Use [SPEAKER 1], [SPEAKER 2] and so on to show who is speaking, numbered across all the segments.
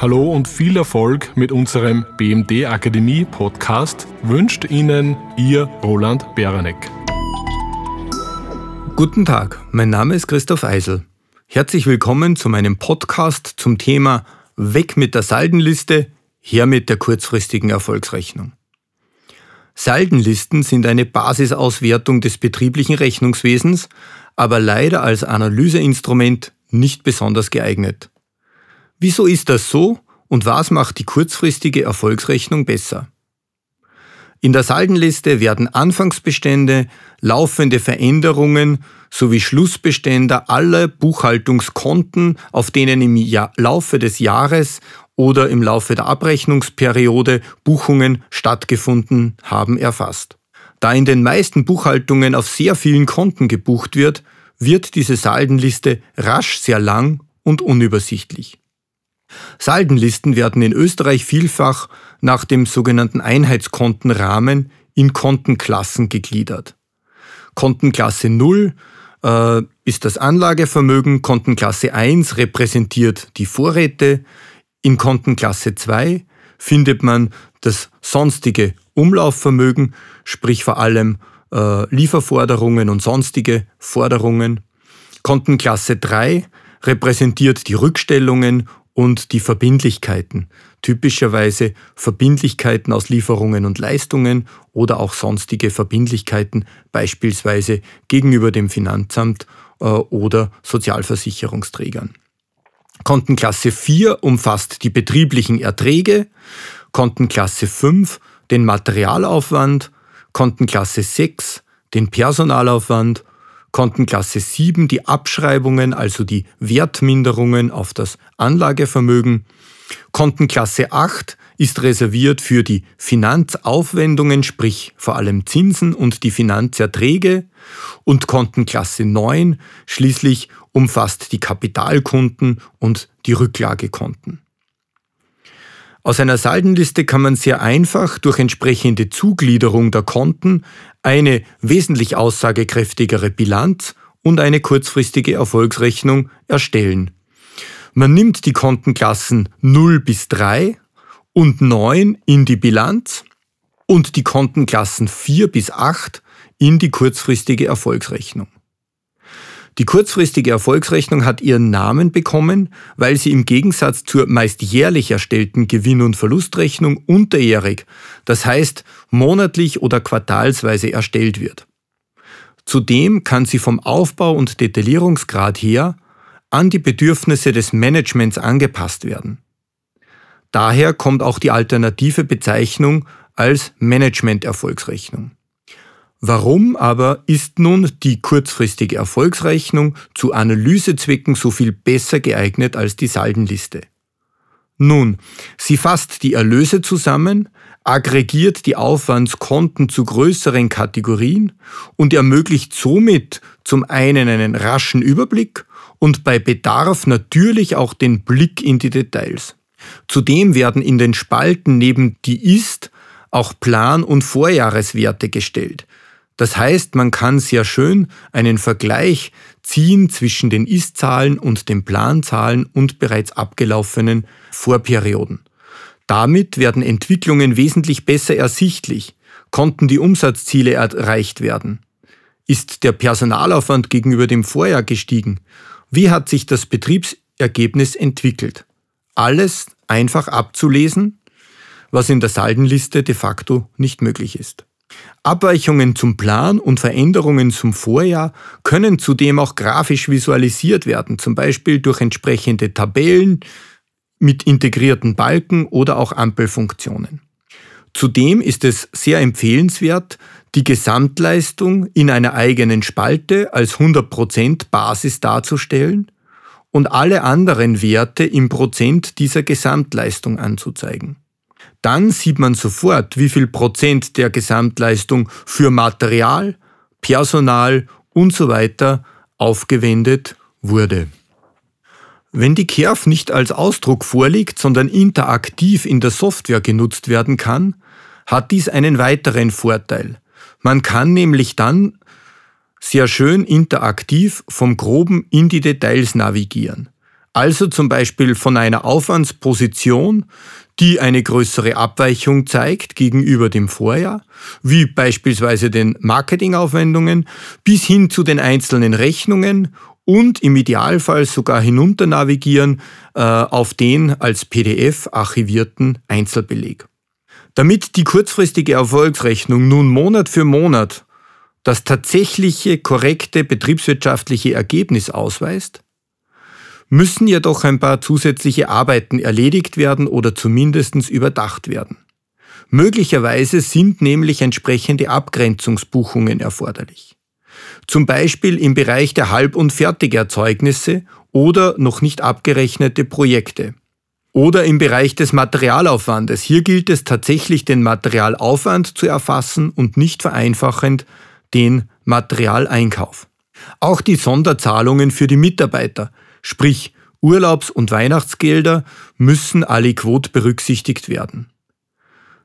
[SPEAKER 1] Hallo und viel Erfolg mit unserem BMD Akademie Podcast wünscht Ihnen Ihr Roland Beranek.
[SPEAKER 2] Guten Tag, mein Name ist Christoph Eisel. Herzlich willkommen zu meinem Podcast zum Thema Weg mit der Saldenliste, her mit der kurzfristigen Erfolgsrechnung. Saldenlisten sind eine Basisauswertung des betrieblichen Rechnungswesens, aber leider als Analyseinstrument nicht besonders geeignet. Wieso ist das so und was macht die kurzfristige Erfolgsrechnung besser? In der Saldenliste werden Anfangsbestände, laufende Veränderungen sowie Schlussbestände aller Buchhaltungskonten, auf denen im Laufe des Jahres oder im Laufe der Abrechnungsperiode Buchungen stattgefunden haben, erfasst. Da in den meisten Buchhaltungen auf sehr vielen Konten gebucht wird, wird diese Saldenliste rasch sehr lang und unübersichtlich. Saldenlisten werden in Österreich vielfach nach dem sogenannten Einheitskontenrahmen in Kontenklassen gegliedert. Kontenklasse 0 äh, ist das Anlagevermögen, Kontenklasse 1 repräsentiert die Vorräte, in Kontenklasse 2 findet man das sonstige Umlaufvermögen, sprich vor allem äh, Lieferforderungen und sonstige Forderungen. Kontenklasse 3 repräsentiert die Rückstellungen und die Verbindlichkeiten, typischerweise Verbindlichkeiten aus Lieferungen und Leistungen oder auch sonstige Verbindlichkeiten, beispielsweise gegenüber dem Finanzamt äh, oder Sozialversicherungsträgern. Kontenklasse 4 umfasst die betrieblichen Erträge, Kontenklasse 5 den Materialaufwand, Kontenklasse 6 den Personalaufwand Kontenklasse 7 die Abschreibungen, also die Wertminderungen auf das Anlagevermögen. Kontenklasse 8 ist reserviert für die Finanzaufwendungen, sprich vor allem Zinsen und die Finanzerträge. Und Kontenklasse 9 schließlich umfasst die Kapitalkunden und die Rücklagekonten. Aus einer Saldenliste kann man sehr einfach durch entsprechende Zugliederung der Konten eine wesentlich aussagekräftigere Bilanz und eine kurzfristige Erfolgsrechnung erstellen. Man nimmt die Kontenklassen 0 bis 3 und 9 in die Bilanz und die Kontenklassen 4 bis 8 in die kurzfristige Erfolgsrechnung. Die kurzfristige Erfolgsrechnung hat ihren Namen bekommen, weil sie im Gegensatz zur meist jährlich erstellten Gewinn- und Verlustrechnung unterjährig, das heißt monatlich oder quartalsweise erstellt wird. Zudem kann sie vom Aufbau und Detaillierungsgrad her an die Bedürfnisse des Managements angepasst werden. Daher kommt auch die alternative Bezeichnung als Management-Erfolgsrechnung. Warum aber ist nun die kurzfristige Erfolgsrechnung zu Analysezwecken so viel besser geeignet als die Saldenliste? Nun, sie fasst die Erlöse zusammen, aggregiert die Aufwandskonten zu größeren Kategorien und ermöglicht somit zum einen einen raschen Überblick und bei Bedarf natürlich auch den Blick in die Details. Zudem werden in den Spalten neben die Ist auch Plan- und Vorjahreswerte gestellt, das heißt, man kann sehr schön einen Vergleich ziehen zwischen den Ist-Zahlen und den Planzahlen und bereits abgelaufenen Vorperioden. Damit werden Entwicklungen wesentlich besser ersichtlich. Konnten die Umsatzziele erreicht werden? Ist der Personalaufwand gegenüber dem Vorjahr gestiegen? Wie hat sich das Betriebsergebnis entwickelt? Alles einfach abzulesen, was in der Saldenliste de facto nicht möglich ist. Abweichungen zum Plan und Veränderungen zum Vorjahr können zudem auch grafisch visualisiert werden, zum Beispiel durch entsprechende Tabellen mit integrierten Balken oder auch Ampelfunktionen. Zudem ist es sehr empfehlenswert, die Gesamtleistung in einer eigenen Spalte als 100% Basis darzustellen und alle anderen Werte im Prozent dieser Gesamtleistung anzuzeigen dann sieht man sofort, wie viel Prozent der Gesamtleistung für Material, Personal und so weiter aufgewendet wurde. Wenn die Curve nicht als Ausdruck vorliegt, sondern interaktiv in der Software genutzt werden kann, hat dies einen weiteren Vorteil. Man kann nämlich dann sehr schön interaktiv vom Groben in die Details navigieren. Also zum Beispiel von einer Aufwandsposition, die eine größere Abweichung zeigt gegenüber dem Vorjahr, wie beispielsweise den Marketingaufwendungen, bis hin zu den einzelnen Rechnungen und im Idealfall sogar hinunter navigieren äh, auf den als PDF archivierten Einzelbeleg. Damit die kurzfristige Erfolgsrechnung nun Monat für Monat das tatsächliche korrekte betriebswirtschaftliche Ergebnis ausweist, müssen jedoch ein paar zusätzliche Arbeiten erledigt werden oder zumindest überdacht werden. Möglicherweise sind nämlich entsprechende Abgrenzungsbuchungen erforderlich. Zum Beispiel im Bereich der Halb- und Fertigerzeugnisse oder noch nicht abgerechnete Projekte. Oder im Bereich des Materialaufwandes. Hier gilt es tatsächlich, den Materialaufwand zu erfassen und nicht vereinfachend den Materialeinkauf. Auch die Sonderzahlungen für die Mitarbeiter, sprich Urlaubs- und Weihnachtsgelder, müssen aliquot berücksichtigt werden.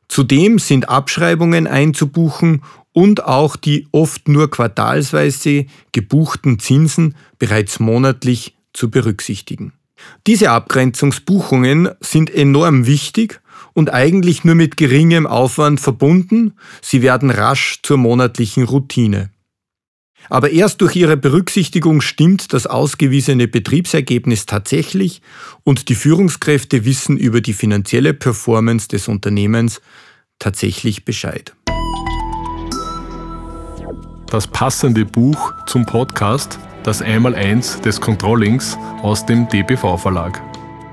[SPEAKER 2] Zudem sind Abschreibungen einzubuchen und auch die oft nur quartalsweise gebuchten Zinsen bereits monatlich zu berücksichtigen. Diese Abgrenzungsbuchungen sind enorm wichtig und eigentlich nur mit geringem Aufwand verbunden, sie werden rasch zur monatlichen Routine. Aber erst durch ihre Berücksichtigung stimmt das ausgewiesene Betriebsergebnis tatsächlich und die Führungskräfte wissen über die finanzielle Performance des Unternehmens tatsächlich Bescheid.
[SPEAKER 1] Das passende Buch zum Podcast, das Einmaleins des Controllings aus dem DBV Verlag.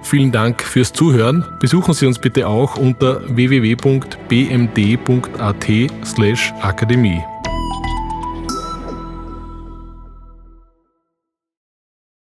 [SPEAKER 1] Vielen Dank fürs Zuhören. Besuchen Sie uns bitte auch unter www.bmd.at/akademie.